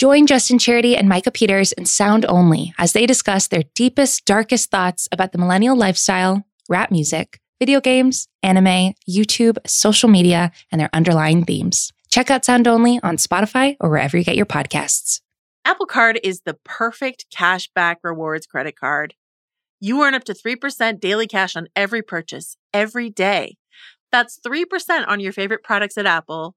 Join Justin Charity and Micah Peters in Sound Only as they discuss their deepest, darkest thoughts about the millennial lifestyle, rap music, video games, anime, YouTube, social media, and their underlying themes. Check out Sound Only on Spotify or wherever you get your podcasts. Apple Card is the perfect cashback rewards credit card. You earn up to 3% daily cash on every purchase, every day. That's 3% on your favorite products at Apple,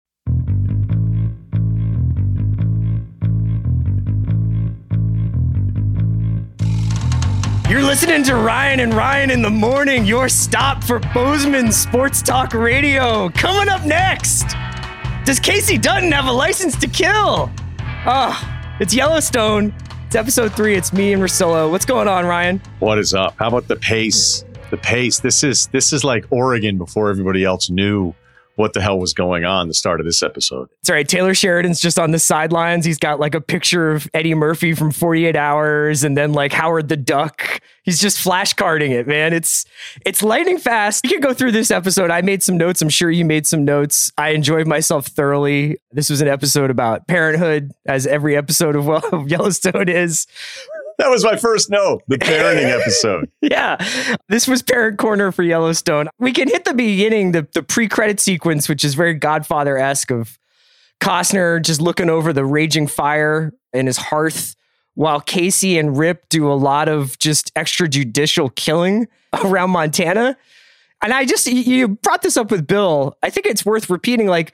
You're listening to Ryan and Ryan in the morning, your stop for Bozeman Sports Talk Radio. Coming up next, does Kayce Dutton have a license to kill? Oh, it's Yellowstone. It's episode three. It's me and Russillo. What's going on, Ryen? What is up? How about the pace? The pace. This is this is like Oregon before everybody else knew what the hell was going on the start of this episode. It's. Taylor Sheridan's just on the sidelines. He's got like a picture of Eddie Murphy from 48 Hours and then like Howard the Duck. He's just flashcarding it, man. It's it's lightning fast. You can go through this episode. I made some notes. I'm sure you made some notes. I enjoyed myself thoroughly. This was an episode about parenthood, as every episode of Yellowstone is. That was my first note, the parenting episode. yeah. This was Parent Corner for Yellowstone. We can hit the beginning, the, the pre credit sequence, which is very Godfather esque of Costner just looking over the raging fire in his hearth while Kayce and Rip do a lot of just extrajudicial killing around Montana. And I just, you brought this up with Bill. I think it's worth repeating. Like,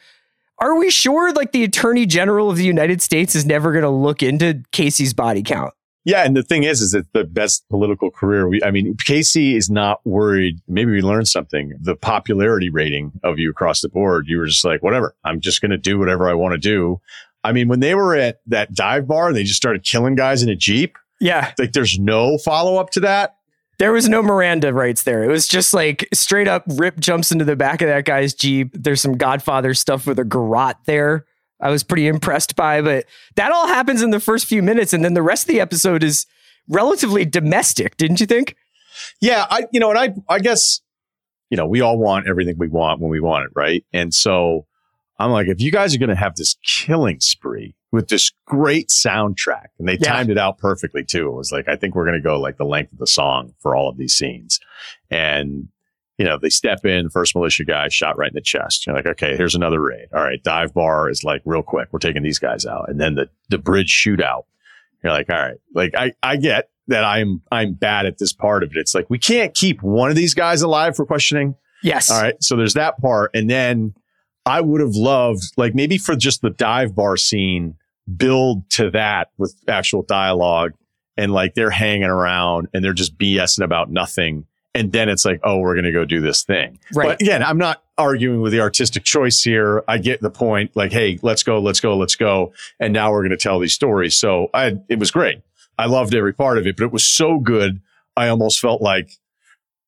are we sure like the attorney general of the United States is never going to look into Kayce's body count? Yeah, and the thing is, is it's the best political career. We, I mean, Kayce is not worried. Maybe we learned something. The popularity rating of you across the board, you were just like, whatever. I'm just going to do whatever I want to do. I mean, when they were at that dive bar and they just started killing guys in a jeep. Yeah, like there's no follow up to that. There was no Miranda rights there. It was just like straight up. Rip jumps into the back of that guy's jeep. There's some Godfather stuff with a garrote there. I was pretty impressed by, but that all happens in the first few minutes, and then the rest of the episode is relatively domestic, didn't you think? Yeah, I you know, and I I guess you know we all want everything we want when we want it, right? And so I'm like, if you guys are going to have this killing spree with this great soundtrack, and they yeah. timed it out perfectly too. It was like I think we're going to go like the length of the song for all of these scenes, and you know, they step in, first militia guy shot right in the chest. You're like, okay, here's another raid. All right, dive bar is like real quick. We're taking these guys out. And then the, the bridge shootout. You're like, all right, like I, I get that I'm, I'm bad at this part of it. It's like, we can't keep one of these guys alive for questioning. Yes. All right. So there's that part. And then I would have loved, like maybe for just the dive bar scene, build to that with actual dialogue and like they're hanging around and they're just BSing about nothing and then it's like, oh, we're going to go do this thing. Right. But again, I'm not arguing with the artistic choice here. I get the point. Like, hey, let's go, let's go, let's go. And now we're going to tell these stories. So I, it was great. I loved every part of it, but it was so good. I almost felt like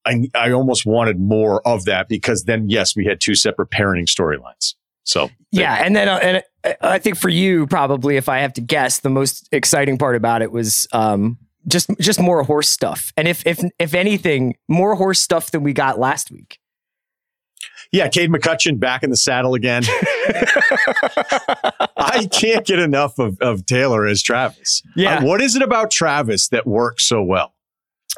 I, I almost wanted more of that because then, yes, we had two separate parenting storylines. So yeah, and then uh, and uh, I think for you, probably, if I have to guess, the most exciting part about it was um, just just more horse stuff. And if if if anything, more horse stuff than we got last week. Yeah, Kate McCutcheon back in the saddle again. I can't get enough of, of Taylor as Travis. Yeah. Uh, what is it about Travis that works so well?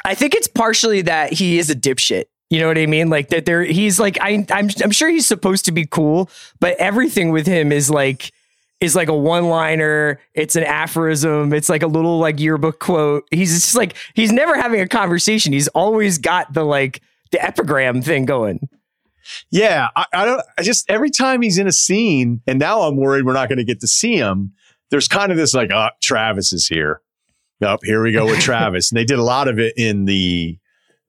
I think it's partially that he is a dipshit. You know what I mean? Like that there he's like I I'm I'm sure he's supposed to be cool, but everything with him is like is like a one liner. It's an aphorism. It's like a little like yearbook quote. He's just like, he's never having a conversation. He's always got the like, the epigram thing going. Yeah, I, I don't. I just every time he's in a scene, and now I'm worried we're not going to get to see him. There's kind of this like, oh, Travis is here. Up here we go with Travis, and they did a lot of it in the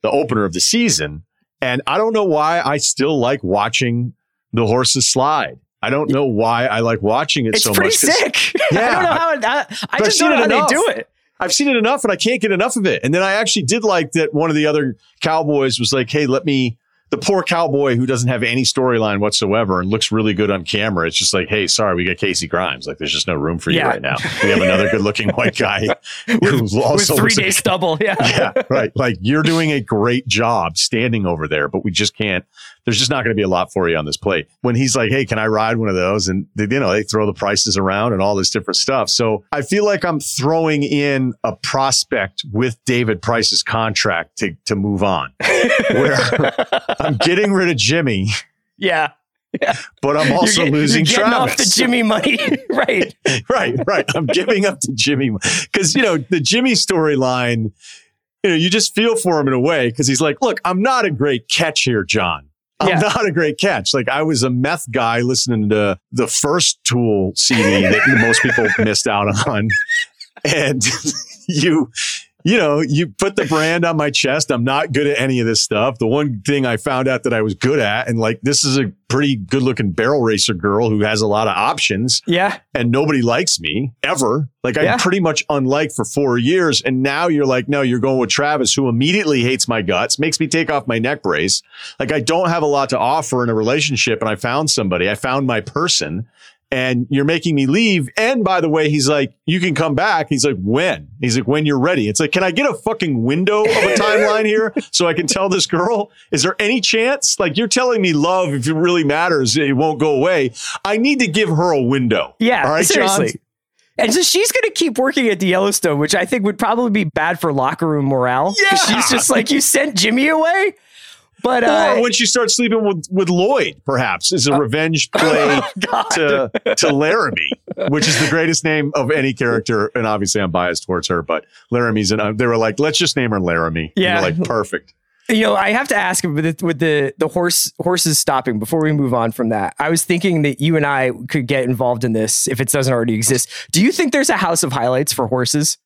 the opener of the season. And I don't know why I still like watching the horses slide. I don't know why I like watching it It's so pretty much. sick. Yeah. I don't know how it, I, I I've just seen don't know it how enough. they do it. I've seen it enough and I can't get enough of it. And then I actually did like that one of the other cowboys was like, hey, let me, the poor cowboy who doesn't have any storyline whatsoever and looks really good on camera. It's just like, hey, sorry, we got Kayce Grimes. Like, there's just no room for you Yeah. right now. We have another good looking white guy who With three looks like- day stubble. Yeah. yeah, right. Like you're doing a great job standing over there, but we just can't. There's just not going to be a lot for you on this plate. When he's like, "Hey, can I ride one of those?" and they, you know they throw the prices around and all this different stuff. So I feel like I'm throwing in a prospect with David Price's contract to to move on. Where I'm getting rid of Jimmy, Yeah. but I'm also you're, losing you're getting Travis. off the Jimmy money. right. right, right. I'm giving up to Jimmy because you know the Jimmy storyline. You know, you just feel for him in a way because he's like, "Look, I'm not a great catch here, John. I'm Yeah. not a great catch. Like I was a meth guy listening to the first Tool CD that most people missed out on, and you." You know, you put the brand on my chest. I'm not good at any of this stuff. The one thing I found out that I was good at, and like, this is a pretty good looking barrel racer girl who has a lot of options Yeah. and nobody likes me ever. Like I'm pretty much unliked for four years. And now you're like, no, you're going with Travis, who immediately hates my guts, makes me take off my neck brace. Like I don't have a lot to offer in a relationship. And I found somebody, I found my person. And you're making me leave. And by the way, he's like, you can come back. He's like, when? He's like, when you're ready. It's like, can I get a fucking window of a timeline here so I can tell this girl? Is there any chance? Like, you're telling me love, if it really matters, it won't go away. I need to give her a window. Yeah. All right, John? seriously. And so she's going to keep working at the Yellowstone, which I think would probably be bad for locker room morale. Yeah. She's just like, you sent Jimmy away. But uh, or when she starts sleeping with, with Lloyd, perhaps, is a revenge play God. to, to Laramie, which is the greatest name of any character. And obviously, I'm biased towards her, but Laramie's, and they were like, let's just name her Laramie. Yeah. like, perfect. You know, I have to ask with the, with the the horse horses stopping before we move on from that. I was thinking that you and I could get involved in this if it doesn't already exist. Do you think there's a house of highlights for horses?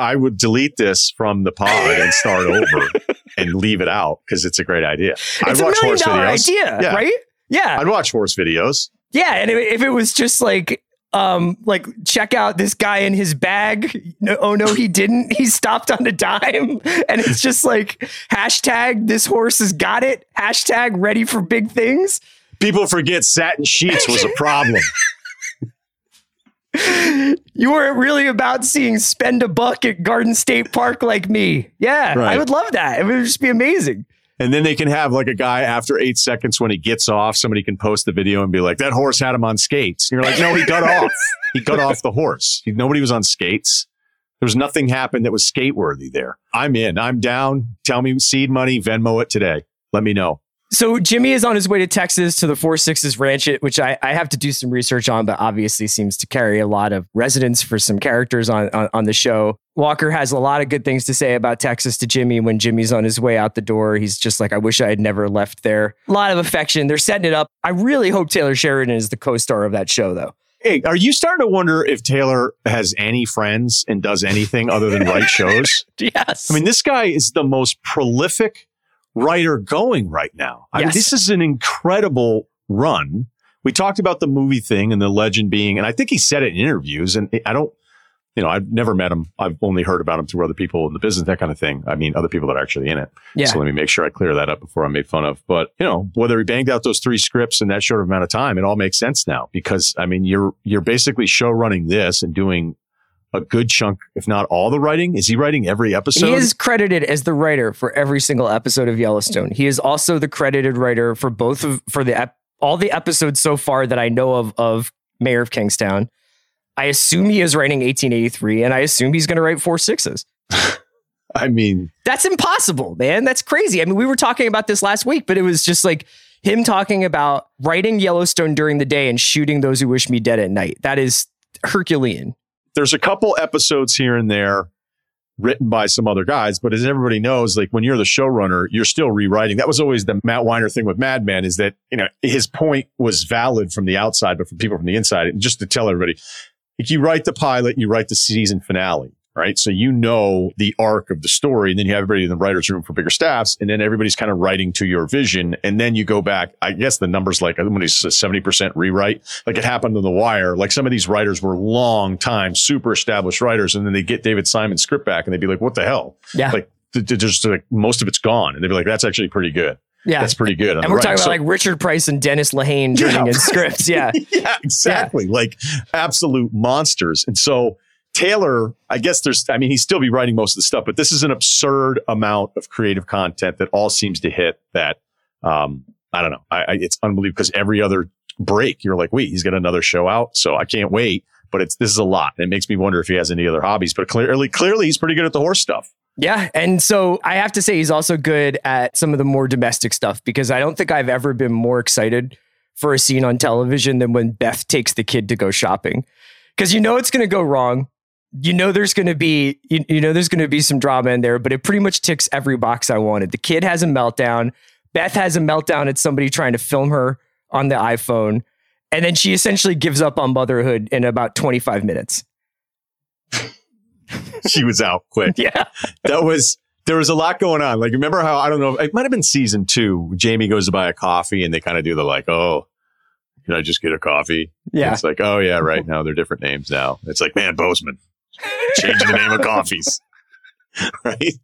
I would delete this from the pod and start over and leave it out because it's a great idea. I'd It's a watch million horse dollar videos. idea, Yeah. right? Yeah, I'd watch horse videos. yeah. And if, if it was just like, um, like check out this guy in his bag. No, oh no, he didn't. He stopped on a dime, and it's just like hashtag this horse has got it. Hashtag ready for big things. People forget satin sheets was a problem. You weren't really about seeing spend a buck at Garden State Park like me. Yeah, I would love that. It would just be amazing. And then they can have like a guy after eight seconds when he gets off, somebody can post the video and be like, that horse had him on skates. And you're like, no, he got off. He got off the horse. He- Nobody was on skates. There was nothing happened that was skate worthy there. I'm in. I'm down. Tell me seed money, Venmo it today. Let me know. So Jimmy is on his way to Texas to the Four Sixes Ranch, which I, I have to do some research on, but obviously seems to carry a lot of resonance for some characters on, on, on the show. Walker has a lot of good things to say about Texas to Jimmy when Jimmy's on his way out the door. He's just like, I wish I had never left there. A lot of affection. They're setting it up. I really hope Taylor Sheridan is the co-star of that show, though. Hey, are you starting to wonder if Taylor has any friends and does anything other than write shows? Yes. I mean, this guy is the most prolific writer going right now. I mean, this is an incredible run. We talked about the movie thing and the legend being, and I think he said it in interviews. And I don't, you know, I've never met him. I've only heard about him through other people in the business, that kind of thing. I mean, other people that are actually in it. yeah. So let me make sure I clear that up before I'm made fun of. But you know, whether he banged out those three scripts in that short amount of time, it all makes sense now because I mean, you're you're basically show running this and doing a good chunk, if not all the writing. Is he writing every episode? He is credited as the writer for every single episode of Yellowstone. He is also the credited writer for both of for the ep- all the episodes so far that I know of of Mayor of Kingstown. I assume he is writing 1883, and I assume he's going to write four sixes. I mean, That's impossible, man. That's crazy. I mean, we were talking about this last week, but it was just like him talking about writing Yellowstone during the day and shooting those who wish me dead at night. That is Herculean. There's a couple episodes here and there written by some other guys, but as everybody knows, like when you're the showrunner, you're still rewriting. That was always the Matt Weiner thing with Mad Men is that, you know, his point was valid from the outside, but from people from the inside. And just to tell everybody, if you write the pilot, you write the season finale, right? So you know the arc of the story, and then you have everybody in the writer's room for bigger staffs, and then everybody's kind of writing to your vision. And then you go back, I guess the numbers like somebody's 70% rewrite, like it happened on The Wire. Like some of these writers were long time, super established writers, and then they get David Simon's script back and they'd be like, what the hell? Yeah. Like, just like most of it's gone. And they'd be like, that's actually pretty good. Yeah. That's pretty good. and we're writing. talking So- about like Richard Price and Dennis Lehane Yeah. in scripts. Yeah. yeah, exactly. Like absolute monsters. And so Taylor, I guess there's, I mean, he'd still be writing most of the stuff, but this is an absurd amount of creative content that all seems to hit that, um, I don't know. I, I it's unbelievable because every other break, you're like, wait, he's got another show out. So I can't wait. But it's, this is a lot. It makes me wonder if he has any other hobbies, but clearly, clearly he's pretty good at the horse stuff. Yeah. And so I have to say, he's also good at some of the more domestic stuff because I don't think I've ever been more excited for a scene on television than when Beth takes the kid to go shopping. Because you know it's going to go wrong. You know there's going to be you, you know there's going to be some drama in there, but it pretty much ticks every box I wanted. The kid has a meltdown. Beth has a meltdown at somebody trying to film her on the iPhone, and then she essentially gives up on motherhood in about 25 minutes. She was out quick. Yeah. that was there was a lot going on. Like remember how I don't know, it might have been season two. Jamie goes to buy a coffee and they kind of do the like, oh, can I just get a coffee? Yeah. It's like, oh yeah, right now they're different names now. It's like, man, Bozeman. Changing the name of coffees. right.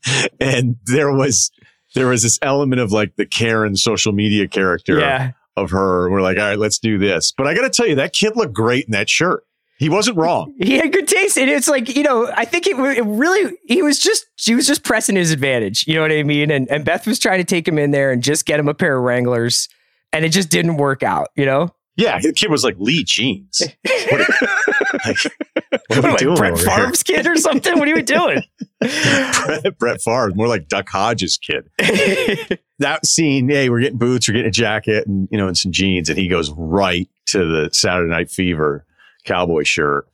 And there was there was this element of like the Karen social media character Yeah. of her. We're like, all right, let's do this. But I gotta tell you, that kid looked great in that shirt. He wasn't wrong. He had good taste, and it's like you know, I think it, it really he was just she was just pressing his advantage. You know what I mean? And and Beth was trying to take him in there and just get him a pair of Wranglers, and it just didn't work out. You know, Yeah, the kid was like Lee jeans. Like, what are we doing Brett here? Favre's kid or something. What are you doing? Brett, Brett Favre, more like Duck Hodges' kid. That scene, hey, we're getting boots, we're getting a jacket, and you know, and some jeans, and he goes right to the Saturday Night Fever cowboy shirt,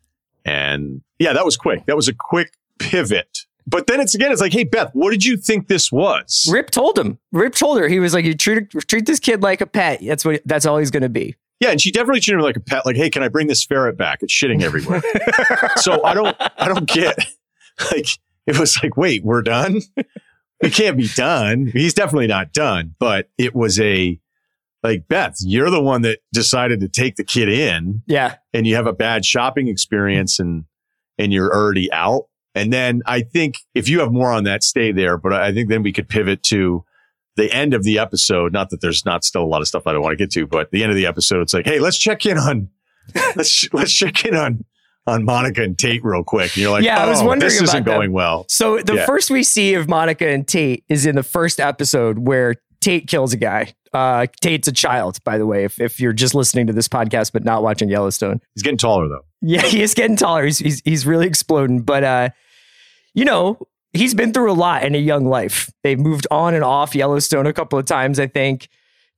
and yeah, that was quick. That was a quick pivot. But then it's again, it's like, hey, Beth, what did you think this was? Rip told him. Rip told her he was like, "You treat treat this kid like a pet. That's what. That's all he's going to be." Yeah, and she definitely treated him like a pet. Like, hey, can I bring this ferret back? It's shitting everywhere. so I don't, I don't get. Like, it was like, wait, we're done. We can't be done. He's definitely not done. But it was a like Beth. You're the one that decided to take the kid in, Yeah, and you have a bad shopping experience, and and you're already out. And then I think if you have more on that, stay there. But I think then we could pivot to the end of the episode. Not that there's not still a lot of stuff I don't want to get to, but the end of the episode, it's like, hey, let's check in on let's let's check in on on Monica and Tate real quick. And you're like, Yeah, I was oh, wondering this isn't them. going well. So the Yeah. first we see of Monica and Tate is in the first episode where Tate kills a guy. Uh, Tate's a child, by the way. If, if you're just listening to this podcast but not watching Yellowstone, He's getting taller though. yeah, he is getting taller. He's he's, he's really exploding. But uh, you know, he's been through a lot in a young life. They've moved on and off Yellowstone a couple of times, I think.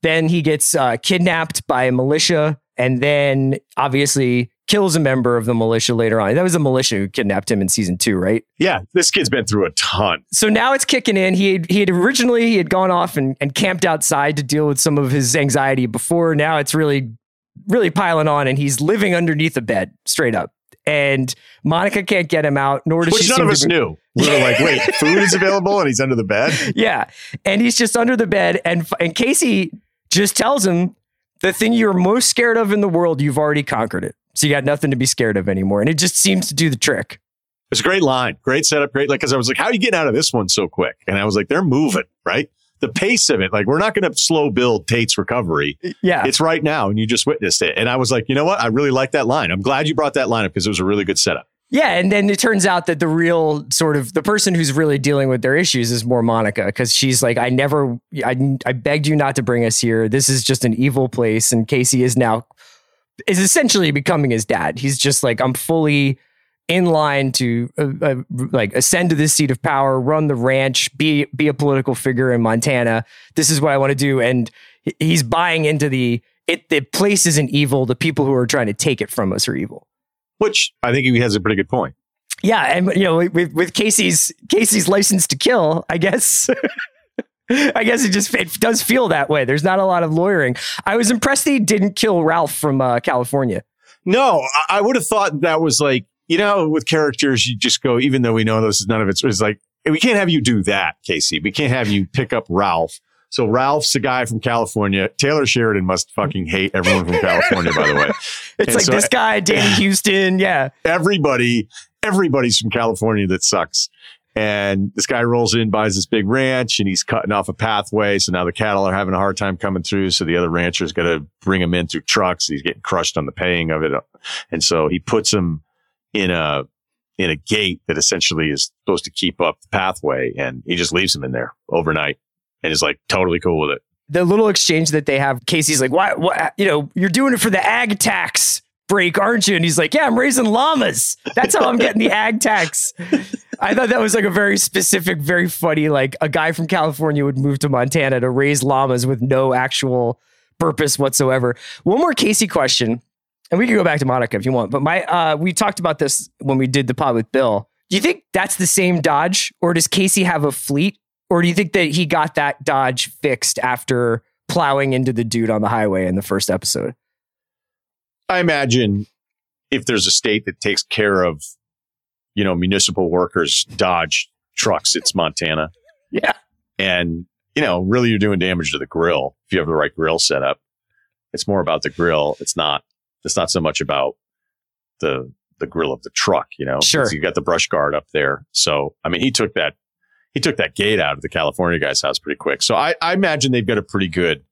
Then he gets uh, kidnapped by a militia, and then obviously kills a member of the militia later on. That was the militia who kidnapped him in season two, right? Yeah, this kid's been through a ton. so now it's kicking in. He had, he had originally he had gone off and, and camped outside to deal with some of his anxiety before. Now it's really really piling on, and he's living underneath a bed straight up. And Monica can't get him out, nor does Which she. none of us be- knew. We were like, wait, food is available and he's under the bed. Yeah, and he's just under the bed, and and Kayce just tells him the thing you're most scared of in the world, you've already conquered it. So you got nothing to be scared of anymore, and it just seems to do the trick. It's a great line, great setup, great. Like, because I was like, how are you getting out of this one so quick? And I was like, they're moving, right? The pace of it, like, we're not going to slow build Tate's recovery. Yeah, It's right now, and you just witnessed it. And I was like, you know what? I really like that line. I'm glad you brought that line up because it was a really good setup. Yeah, and then it turns out that the real sort of the person who's really dealing with their issues is more Monica because she's like, I never, I, I begged you not to bring us here. This is just an evil place, and Kayce is now is essentially becoming his dad. He's just like, I'm fully in line to uh, uh, like ascend to this seat of power, run the ranch, be be a political figure in Montana. This is what I want to do, and he's buying into the it. The place isn't evil. The people who are trying to take it from us are evil. Which I think he has a pretty good point. Yeah, and you know, with, with Kayce's Kayce's license to kill, I guess. I guess it just it does feel that way. There's not a lot of lawyering. I was impressed that he didn't kill Ralph from uh, California. No, I, I would have thought that was like you know with characters you just go even though we know this is none of it's, it's like we can't have you do that, Kayce. We can't have you pick up Ralph. So Ralph's a guy from California. Taylor Sheridan must fucking hate everyone from California, by the way. It's And like so this guy, Danny Huston. Yeah. everybody, everybody's from California that sucks. And this guy rolls in, buys this big ranch, and he's cutting off a pathway. So now the cattle are having a hard time coming through. So the other rancher's got to bring him in through trucks. He's getting crushed on the paying of it. And so he puts him in a, in a gate that essentially is supposed to keep up the pathway. And he just leaves him in there overnight and is like totally cool with it. The little exchange that they have, Kayce's like, why, what, you know, you're doing it for the ag tax break, aren't you? And he's like, yeah, I'm raising llamas. That's how I'm getting the ag tax. I thought that was like a very specific, very funny, like a guy from California would move to Montana to raise llamas with no actual purpose whatsoever. One more Kayce question, and we can go back to Monica if you want. But my, uh, we talked about this when we did the pod with Bill. Do you think that's the same Dodge, or does Kayce have a fleet, or do you think that he got that Dodge fixed after plowing into the dude on the highway in the first episode? I imagine if there's a state that takes care of, you know, municipal workers, Dodge trucks, it's Montana. Yeah. And, you know, really you're doing damage to the grill if you have the right grill set up. It's more about the grill. It's not, it's not so much about the, the grill of the truck, you know, Sure. You got the brush guard up there. So, I mean, he took that, he took that gate out of the California guy's house pretty quick. So I, I imagine they've got a pretty good,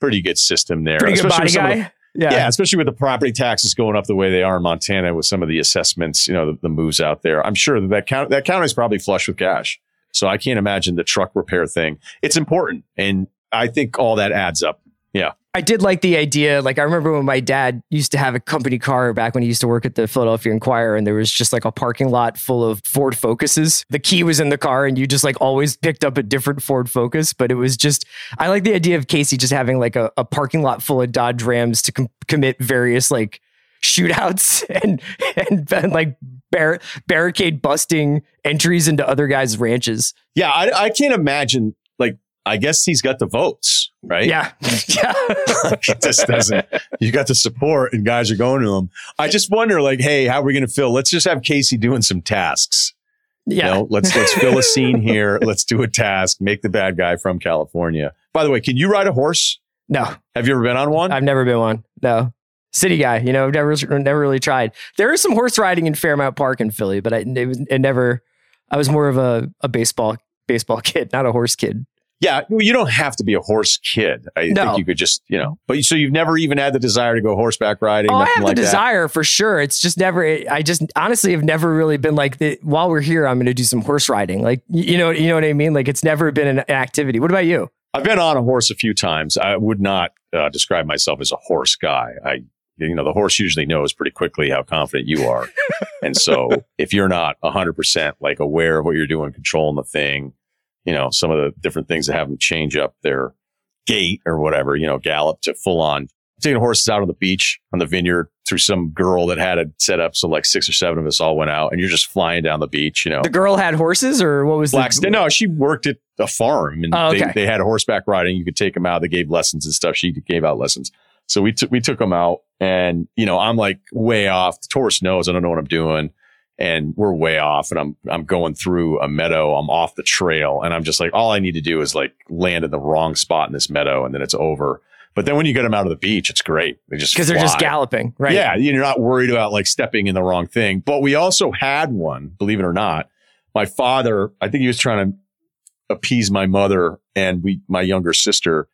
pretty good system there. Pretty good especially body with the- guy. yeah. especially with the property taxes going up the way they are in Montana with some of the assessments, you know, the, the moves out there. I'm sure that that, count, that county is probably flush with cash. So I can't imagine the truck repair thing. It's important. And I think all that adds up. Yeah. I did like the idea. Like I remember when my dad used to have a company car back when he used to work at the Philadelphia Inquirer, and there was just like a parking lot full of Ford Focuses. The key was in the car, and you just like always picked up a different Ford Focus. But it was just I like the idea of Kayce just having like a, a parking lot full of Dodge Rams to com- commit various like shootouts and and, and like bar- barricade busting entries into other guys' ranches. Yeah. I, I can't imagine, like, I guess he's got the votes, right? Yeah, yeah. it just doesn't. You got the support, and guys are going to him. I just wonder, like, hey, how are we going to fill? Let's just have Kayce doing some tasks. Yeah. You know, let's let's fill a scene here. Let's do a task. Make the bad guy from California. By the way, can you ride a horse? No, Have you ever been on one? I've never been one. No. City guy, you know, I've never never really tried. There is some horse riding in Fairmount Park in Philly, but I it, was- it never. I was more of a, a baseball baseball kid, not a horse kid. Yeah, well, you don't have to be a horse kid. I No. think you could just, you know. But so you've never even had the desire to go horseback riding. Oh, I have like the that? desire for sure. It's just never. I just honestly have never really been like. The, while we're here, I'm going to do some horse riding. Like you know, you know what I mean. Like it's never been an, activity. What about you? I've been on a horse a few times. I would not uh, describe myself as a horse guy. I, you know, the horse usually knows pretty quickly how confident you are, and so if you're not hundred percent like aware of what you're doing, controlling the thing, you know, some of the different things that have them change up their gait or whatever, you know, gallop to full on. Taking horses out on the beach on the vineyard through some girl that had it set up so like six or seven of us all went out, and you're just flying down the beach, you know. The girl had horses, or what was Blackstone. the? No, she worked at a farm and Oh, okay. they, they had horseback riding. You could take them out. They gave lessons and stuff. She gave out lessons. So we took we took them out and you know, I'm like way off. The horse knows I don't know what I'm doing. And we're way off and I'm I'm going through a meadow. I'm off the trail and I'm just like, all I need to do is like land in the wrong spot in this meadow and then it's over. But then when you get them out of the beach, it's great. They just Because they're just galloping, right? Yeah, you're not worried about like stepping in the wrong thing. But we also had one, believe it or not. My father, I think he was trying to appease my mother and we, my younger sister.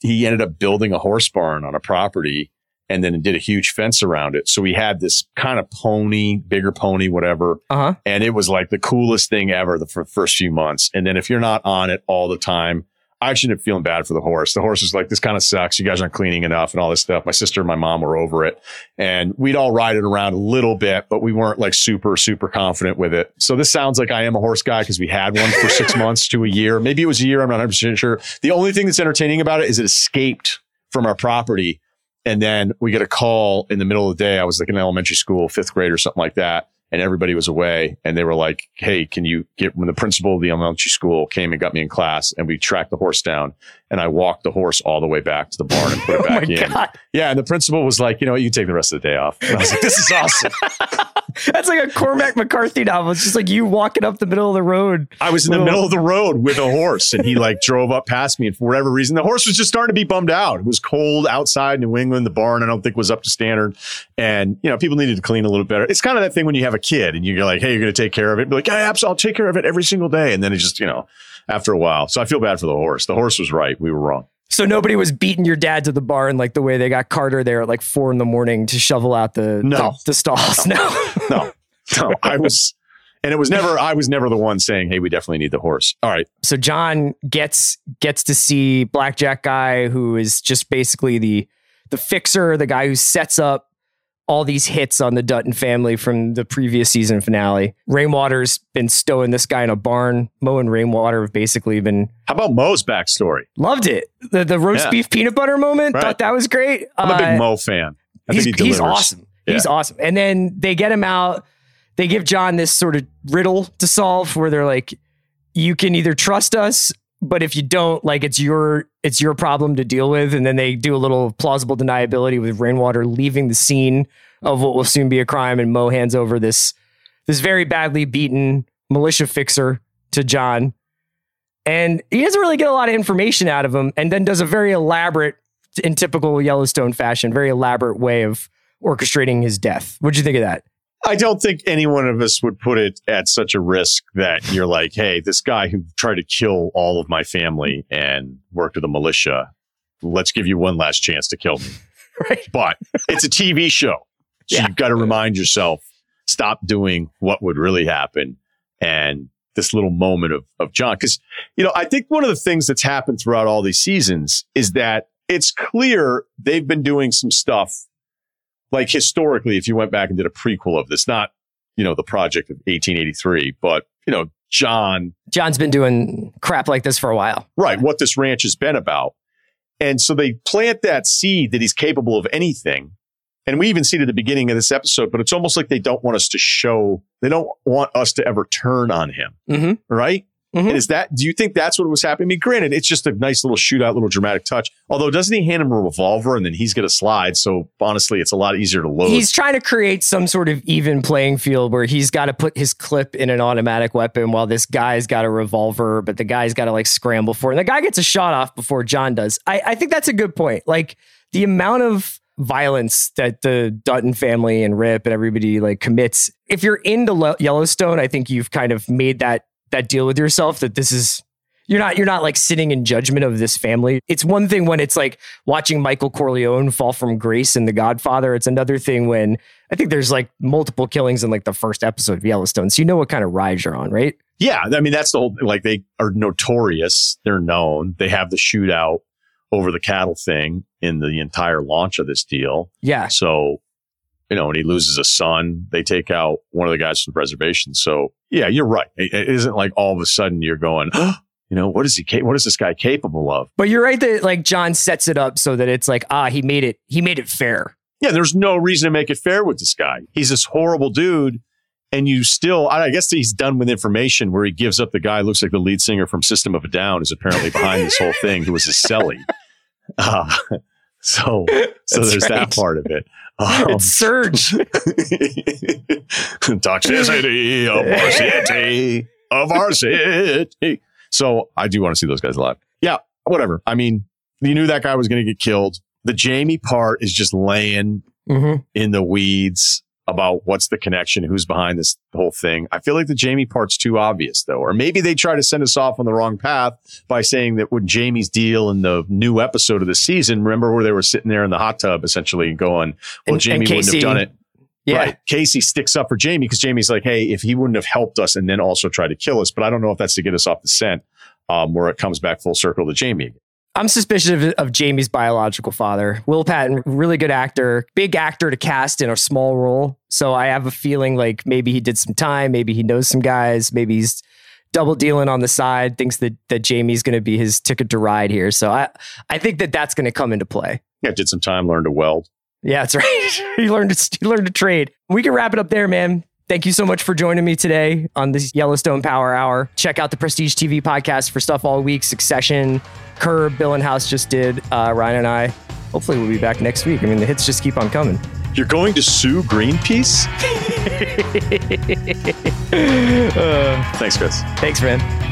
He ended up building a horse barn on a property and then it did a huge fence around it. So we had this kind of pony, bigger pony, whatever. Uh huh. And it was like the coolest thing ever the f- first few months. And then if you're not on it all the time, I actually ended up feeling bad for the horse. The horse was like, this kind of sucks. You guys aren't cleaning enough and all this stuff. My sister and my mom were over it. And we'd all ride it around a little bit, but we weren't like super, super confident with it. So this sounds like I am a horse guy because we had one for six months to a year. Maybe it was a year. I'm not 100% sure. The only thing that's entertaining about it is it escaped from our property. And then we get a call in the middle of the day. I was like in elementary school, fifth grade or something like that and everybody was away and they were like, Hey, can you get when the principal of the elementary school came and got me in class and we tracked the horse down and I walked the horse all the way back to the barn and put it Oh my back in. God. Yeah. And the principal was like, you know what, you take the rest of the day off. And I was like, this is awesome. That's like a Cormac McCarthy novel. It's just like you walking up the middle of the road. I was in the Little- middle of the road with a horse and he like drove up past me and for whatever reason, the horse was just starting to be bummed out. It was cold outside New England. The barn, I don't think was up to standard. And, you know, people needed to clean a little better. It's kind of that thing when you have a kid and you're like, Hey, you're going to take care of it. Be like, yeah, absolutely. I'll take care of it every single day. And then it just, you know, after a while. So I feel bad for the horse. The horse was right. We were wrong. So nobody was beating your dad to the barn like the way they got Carter there at like four in the morning to shovel out the No. the, the stalls. No. No, no, I was, and it was never, I was never the one saying, Hey, we definitely need the horse. All right. so John gets gets to see Blackjack guy who is just basically the the fixer, the guy who sets up all these hits on the Dutton family from the previous season finale. Rainwater's been stowing this guy in a barn. Mo and Rainwater have basically been How about Mo's backstory? loved it. The the roast Yeah. beef peanut butter moment. Right. Thought that was great. I'm a Uh, big Mo fan. I he's, think he he's awesome. He's awesome. And then they get him out. They give John this sort of riddle to solve where they're like, you can either trust us, but if you don't, like it's your it's your problem to deal with. And then they do a little plausible deniability with Rainwater leaving the scene of what will soon be a crime, and Mo hands over this this very badly beaten militia fixer to John. And he doesn't really get a lot of information out of him, and then does a very elaborate, in typical Yellowstone fashion, very elaborate way of orchestrating his death. What'd you think of that? I don't think any one of us would put it at such a risk that you're like, hey, this guy who tried to kill all of my family and worked with the militia, let's give you one last chance to kill me. Right. But it's a TV show. So Yeah. you've got to remind yourself, stop doing what would really happen. And this little moment of, of John. Because, you know, I think one of the things that's happened throughout all these seasons is that it's clear they've been doing some stuff like historically, if you went back and did a prequel of this, not, you know, the project of 1883, but, you know, John, John's been doing crap like this for a while. right, what this ranch has been about. And so they plant that seed that he's capable of anything. And we even see it at the beginning of this episode, but it's almost like they don't want us to show, they don't want us to ever turn on him. Mhm. Right. Mhm. And is that, do you think that's what was happening? I mean, granted, it's just a nice little shootout, little dramatic touch. Although, doesn't he hand him a revolver and then he's going to slide? So honestly, it's a lot easier to load. He's trying to create some sort of even playing field where he's got to put his clip in an automatic weapon while this guy's got a revolver, but the guy's got to like scramble for it. And the guy gets a shot off before John does. I, I think that's a good point. Like the amount of violence that the Dutton family and Rip and everybody like commits. If you're into Lo- Yellowstone, I think you've kind of made that that deal with yourself that this is you're not you're not like sitting in judgment of this family. It's one thing when it's like watching Michael Corleone fall from grace in The Godfather. It's another thing when I think there's like multiple killings in like the first episode of Yellowstone. So you know what kind of ride you're on, right? Yeah, I mean that's the whole like they are notorious. They're known. They have the shootout over the cattle thing in the entire launch of this deal. Yeah. So, you know, when he loses a son, they take out one of the guys from the reservation. So, yeah, you're right. It, it isn't like all of a sudden you're going, you know, what is he? What is this guy capable of? But you're right that like John sets it up so that it's like, ah, he made it, he made it fair. Yeah, there's no reason to make it fair with this guy. He's this horrible dude. And you still, I guess he's done with information where he gives up the guy looks like the lead singer from System of a Down is apparently behind this whole thing, who was his celly. Uh, so, so That's there's right. that part of it. Um, it's Serj. toxicity of our city, of our city. So I do want to see those guys live. Yeah, whatever. I mean, you knew that guy was going to get killed. The Jamie part is just laying Mhm. in the weeds about what's the connection, who's behind this whole thing. I feel like the Jamie part's too obvious though, or maybe they try to send us off on the wrong path by saying that when Jamie's deal in the new episode of the season, remember where they were sitting there in the hot tub essentially going, well, And- Jamie and wouldn't have done it. Yeah. Right. Kayce sticks up for Jamie because Jamie's like, hey, if he wouldn't have helped us and then also tried to kill us, but I don't know if that's to get us off the scent, um, where it comes back full circle to Jamie. I'm suspicious of, of Jamie's biological father. Will Patton, really good actor, big actor to cast in a small role. So I have a feeling like maybe he did some time, maybe he knows some guys, maybe he's double dealing on the side, thinks that that Jamie's going to be his ticket to ride here. So I I think that that's going to come into play. Yeah, did some time, learned to weld. Yeah, that's right. he learned to he learned to trade. We can wrap it up there, man. Thank you so much for joining me today on this Yellowstone Power Hour. Check out the Prestige TV podcast for stuff all week. Succession, Curb, Bill and House just did. Uh, Ryan and I. Hopefully, we'll be back next week. I mean, the hits just keep on coming. You're going to sue Greenpeace? Uh, Thanks, Chris. thanks, man.